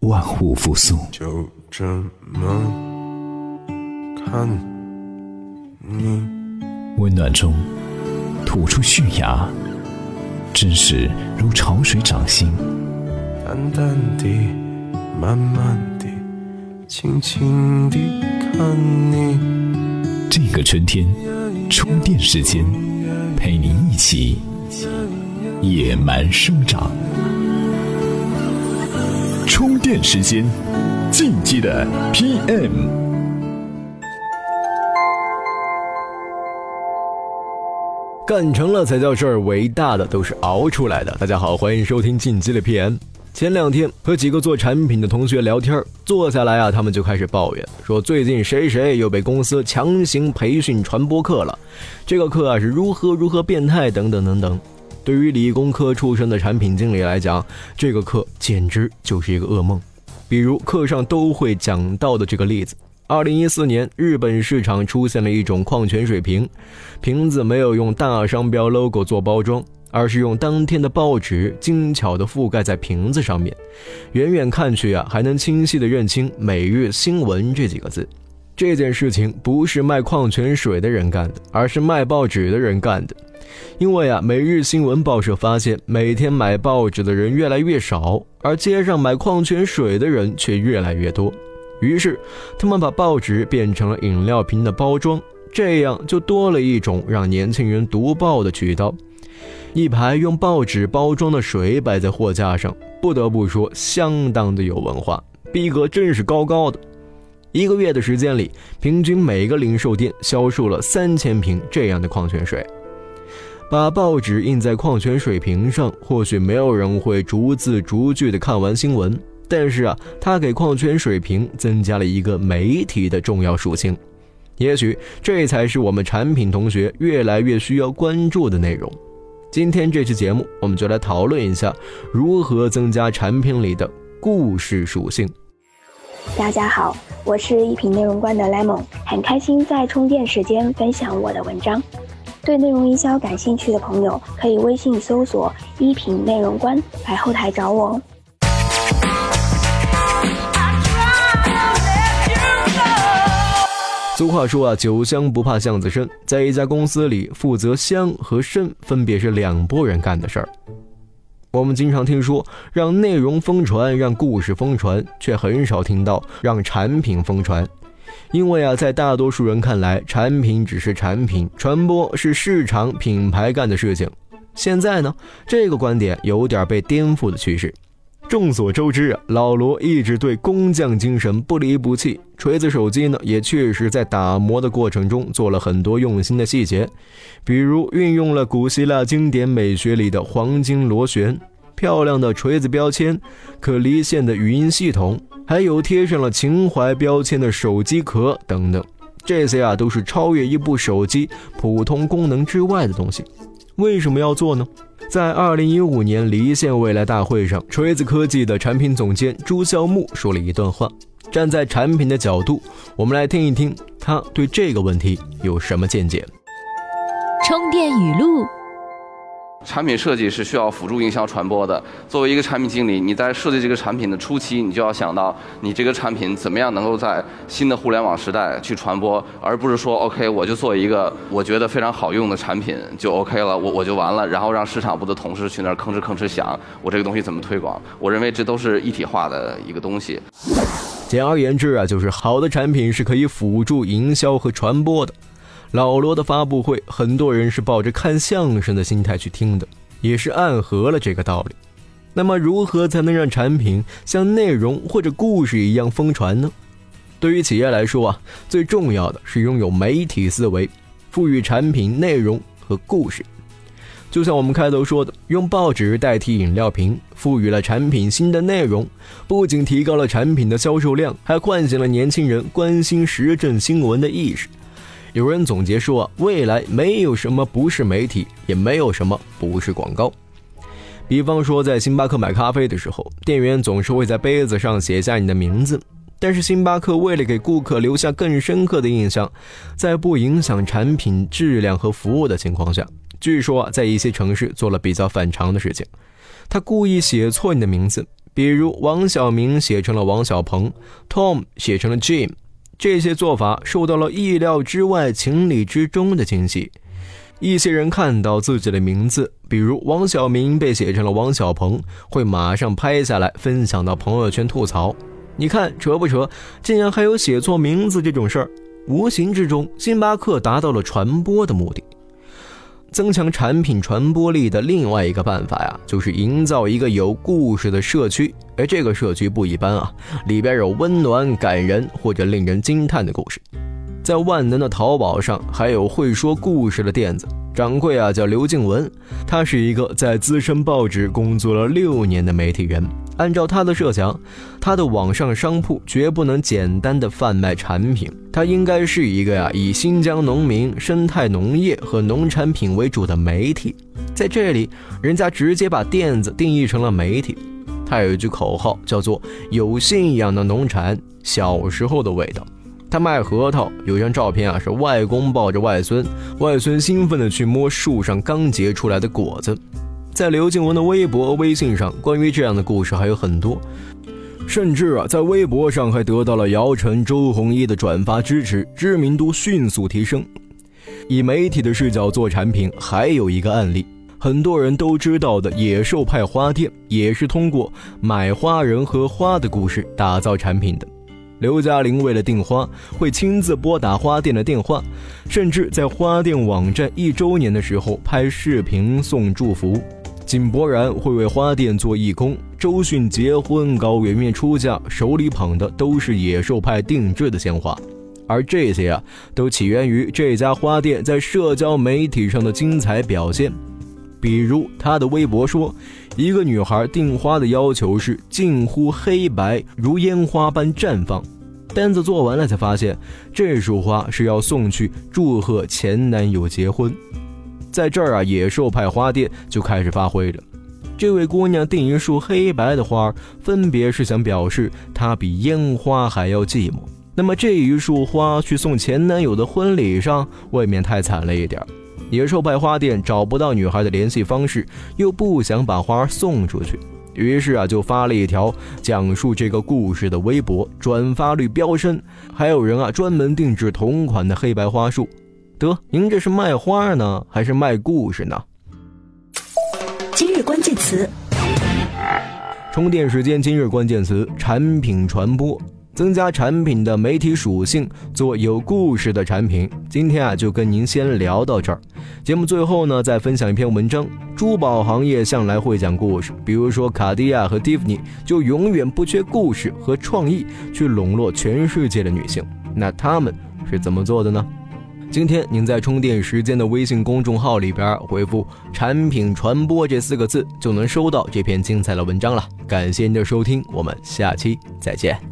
万物复苏。就这么看你，温暖中吐出绪芽，知识如潮水涨心。淡淡的，慢慢的，轻轻的看你。这个春天，充电时间，陪你一起野蛮生长。充电时间，进击的 PM。干成了才叫事儿，伟大的都是熬出来的。大家好，欢迎收听《进击的 PM》。前两天和几个做产品的同学聊天，坐下来啊，他们就开始抱怨，说最近谁谁又被公司强行培训传播课了，这个课啊是如何如何变态等等等等。对于理工科出身的产品经理来讲，这个课简直就是一个噩梦。比如课上都会讲到的这个例子。二零一四年，日本市场出现了一种矿泉水瓶，瓶子没有用大商标 logo 做包装，而是用当天的报纸精巧地覆盖在瓶子上面，远远看去啊，还能清晰地认清“每日新闻”这几个字。这件事情不是卖矿泉水的人干的，而是卖报纸的人干的。因为啊，每日新闻报社发现，每天买报纸的人越来越少，而街上买矿泉水的人却越来越多。于是，他们把报纸变成了饮料瓶的包装，这样就多了一种让年轻人读报的渠道。一排用报纸包装的水摆在货架上，不得不说相当的有文化，逼格真是高高的。一个月的时间里，平均每个零售店销售了三千瓶这样的矿泉水。把报纸印在矿泉水瓶上，或许没有人会逐字逐句的看完新闻。但是啊，它给矿泉水瓶增加了一个媒体的重要属性，也许这才是我们产品同学越来越需要关注的内容。今天这期节目，我们就来讨论一下如何增加产品里的故事属性。大家好，我是一品内容官的 Lemon，很开心在充电时间分享我的文章。对内容营销感兴趣的朋友，可以微信搜索“一品内容官”来后台找我哦。俗话说啊，酒香不怕巷子深。在一家公司里，负责香和深分别是两拨人干的事儿。我们经常听说让内容疯传，让故事疯传，却很少听到让产品疯传。因为啊，在大多数人看来，产品只是产品，传播是市场品牌干的事情。现在呢，这个观点有点被颠覆的趋势。众所周知啊，老罗一直对工匠精神不离不弃。锤子手机呢，也确实在打磨的过程中做了很多用心的细节，比如运用了古希腊经典美学里的黄金螺旋、漂亮的锤子标签、可离线的语音系统，还有贴上了情怀标签的手机壳等等。这些啊，都是超越一部手机普通功能之外的东西。为什么要做呢？在二零一五年离线未来大会上，锤子科技的产品总监朱孝木说了一段话。站在产品的角度，我们来听一听他对这个问题有什么见解。充电语录。产品设计是需要辅助营销传播的。作为一个产品经理，你在设计这个产品的初期，你就要想到你这个产品怎么样能够在新的互联网时代去传播，而不是说 OK 我就做一个我觉得非常好用的产品就 OK 了，我我就完了，然后让市场部的同事去那儿吭哧吭哧想我这个东西怎么推广。我认为这都是一体化的一个东西。简而言之啊，就是好的产品是可以辅助营销和传播的。老罗的发布会，很多人是抱着看相声的心态去听的，也是暗合了这个道理。那么，如何才能让产品像内容或者故事一样疯传呢？对于企业来说啊，最重要的是拥有媒体思维，赋予产品内容和故事。就像我们开头说的，用报纸代替饮料瓶，赋予了产品新的内容，不仅提高了产品的销售量，还唤醒了年轻人关心时政新闻的意识。有人总结说，未来没有什么不是媒体，也没有什么不是广告。比方说，在星巴克买咖啡的时候，店员总是会在杯子上写下你的名字。但是，星巴克为了给顾客留下更深刻的印象，在不影响产品质量和服务的情况下，据说在一些城市做了比较反常的事情。他故意写错你的名字。比如王小明写成了王小鹏，Tom 写成了 Jim，这些做法受到了意料之外、情理之中的惊喜。一些人看到自己的名字，比如王小明被写成了王小鹏，会马上拍下来分享到朋友圈吐槽：“你看扯不扯？竟然还有写错名字这种事儿！”无形之中，星巴克达到了传播的目的。增强产品传播力的另外一个办法呀，就是营造一个有故事的社区。而这个社区不一般啊，里边有温暖、感人或者令人惊叹的故事。在万能的淘宝上，还有会说故事的店子。掌柜啊，叫刘静文，他是一个在资深报纸工作了六年的媒体人。按照他的设想，他的网上商铺绝不能简单的贩卖产品，它应该是一个呀以新疆农民、生态农业和农产品为主的媒体。在这里，人家直接把店子定义成了媒体。他有一句口号，叫做“有信仰的农产，小时候的味道”。他卖核桃，有张照片啊，是外公抱着外孙，外孙兴奋地去摸树上刚结出来的果子。在刘静文的微博、微信上，关于这样的故事还有很多，甚至啊，在微博上还得到了姚晨、周鸿祎的转发支持，知名度迅速提升。以媒体的视角做产品，还有一个案例，很多人都知道的野兽派花店，也是通过买花人和花的故事打造产品的。刘嘉玲为了订花，会亲自拨打花店的电话，甚至在花店网站一周年的时候拍视频送祝福。井柏然会为花店做义工，周迅结婚，高圆圆出嫁，手里捧的都是野兽派定制的鲜花。而这些啊，都起源于这家花店在社交媒体上的精彩表现。比如他的微博说，一个女孩订花的要求是近乎黑白，如烟花般绽放。单子做完了才发现，这束花是要送去祝贺前男友结婚。在这儿啊，野兽派花店就开始发挥了。这位姑娘订一束黑白的花，分别是想表示她比烟花还要寂寞。那么这一束花去送前男友的婚礼上，未免太惨了一点。野兽派花店找不到女孩的联系方式，又不想把花送出去，于是啊，就发了一条讲述这个故事的微博，转发率飙升，还有人啊专门定制同款的黑白花束。得，您这是卖花呢，还是卖故事呢？今日关键词：充电时间。今日关键词：产品传播。增加产品的媒体属性，做有故事的产品。今天啊，就跟您先聊到这儿。节目最后呢，再分享一篇文章。珠宝行业向来会讲故事，比如说卡地亚和蒂芙尼，就永远不缺故事和创意去笼络全世界的女性。那他们是怎么做的呢？今天您在充电时间的微信公众号里边回复“产品传播”这四个字，就能收到这篇精彩的文章了。感谢您的收听，我们下期再见。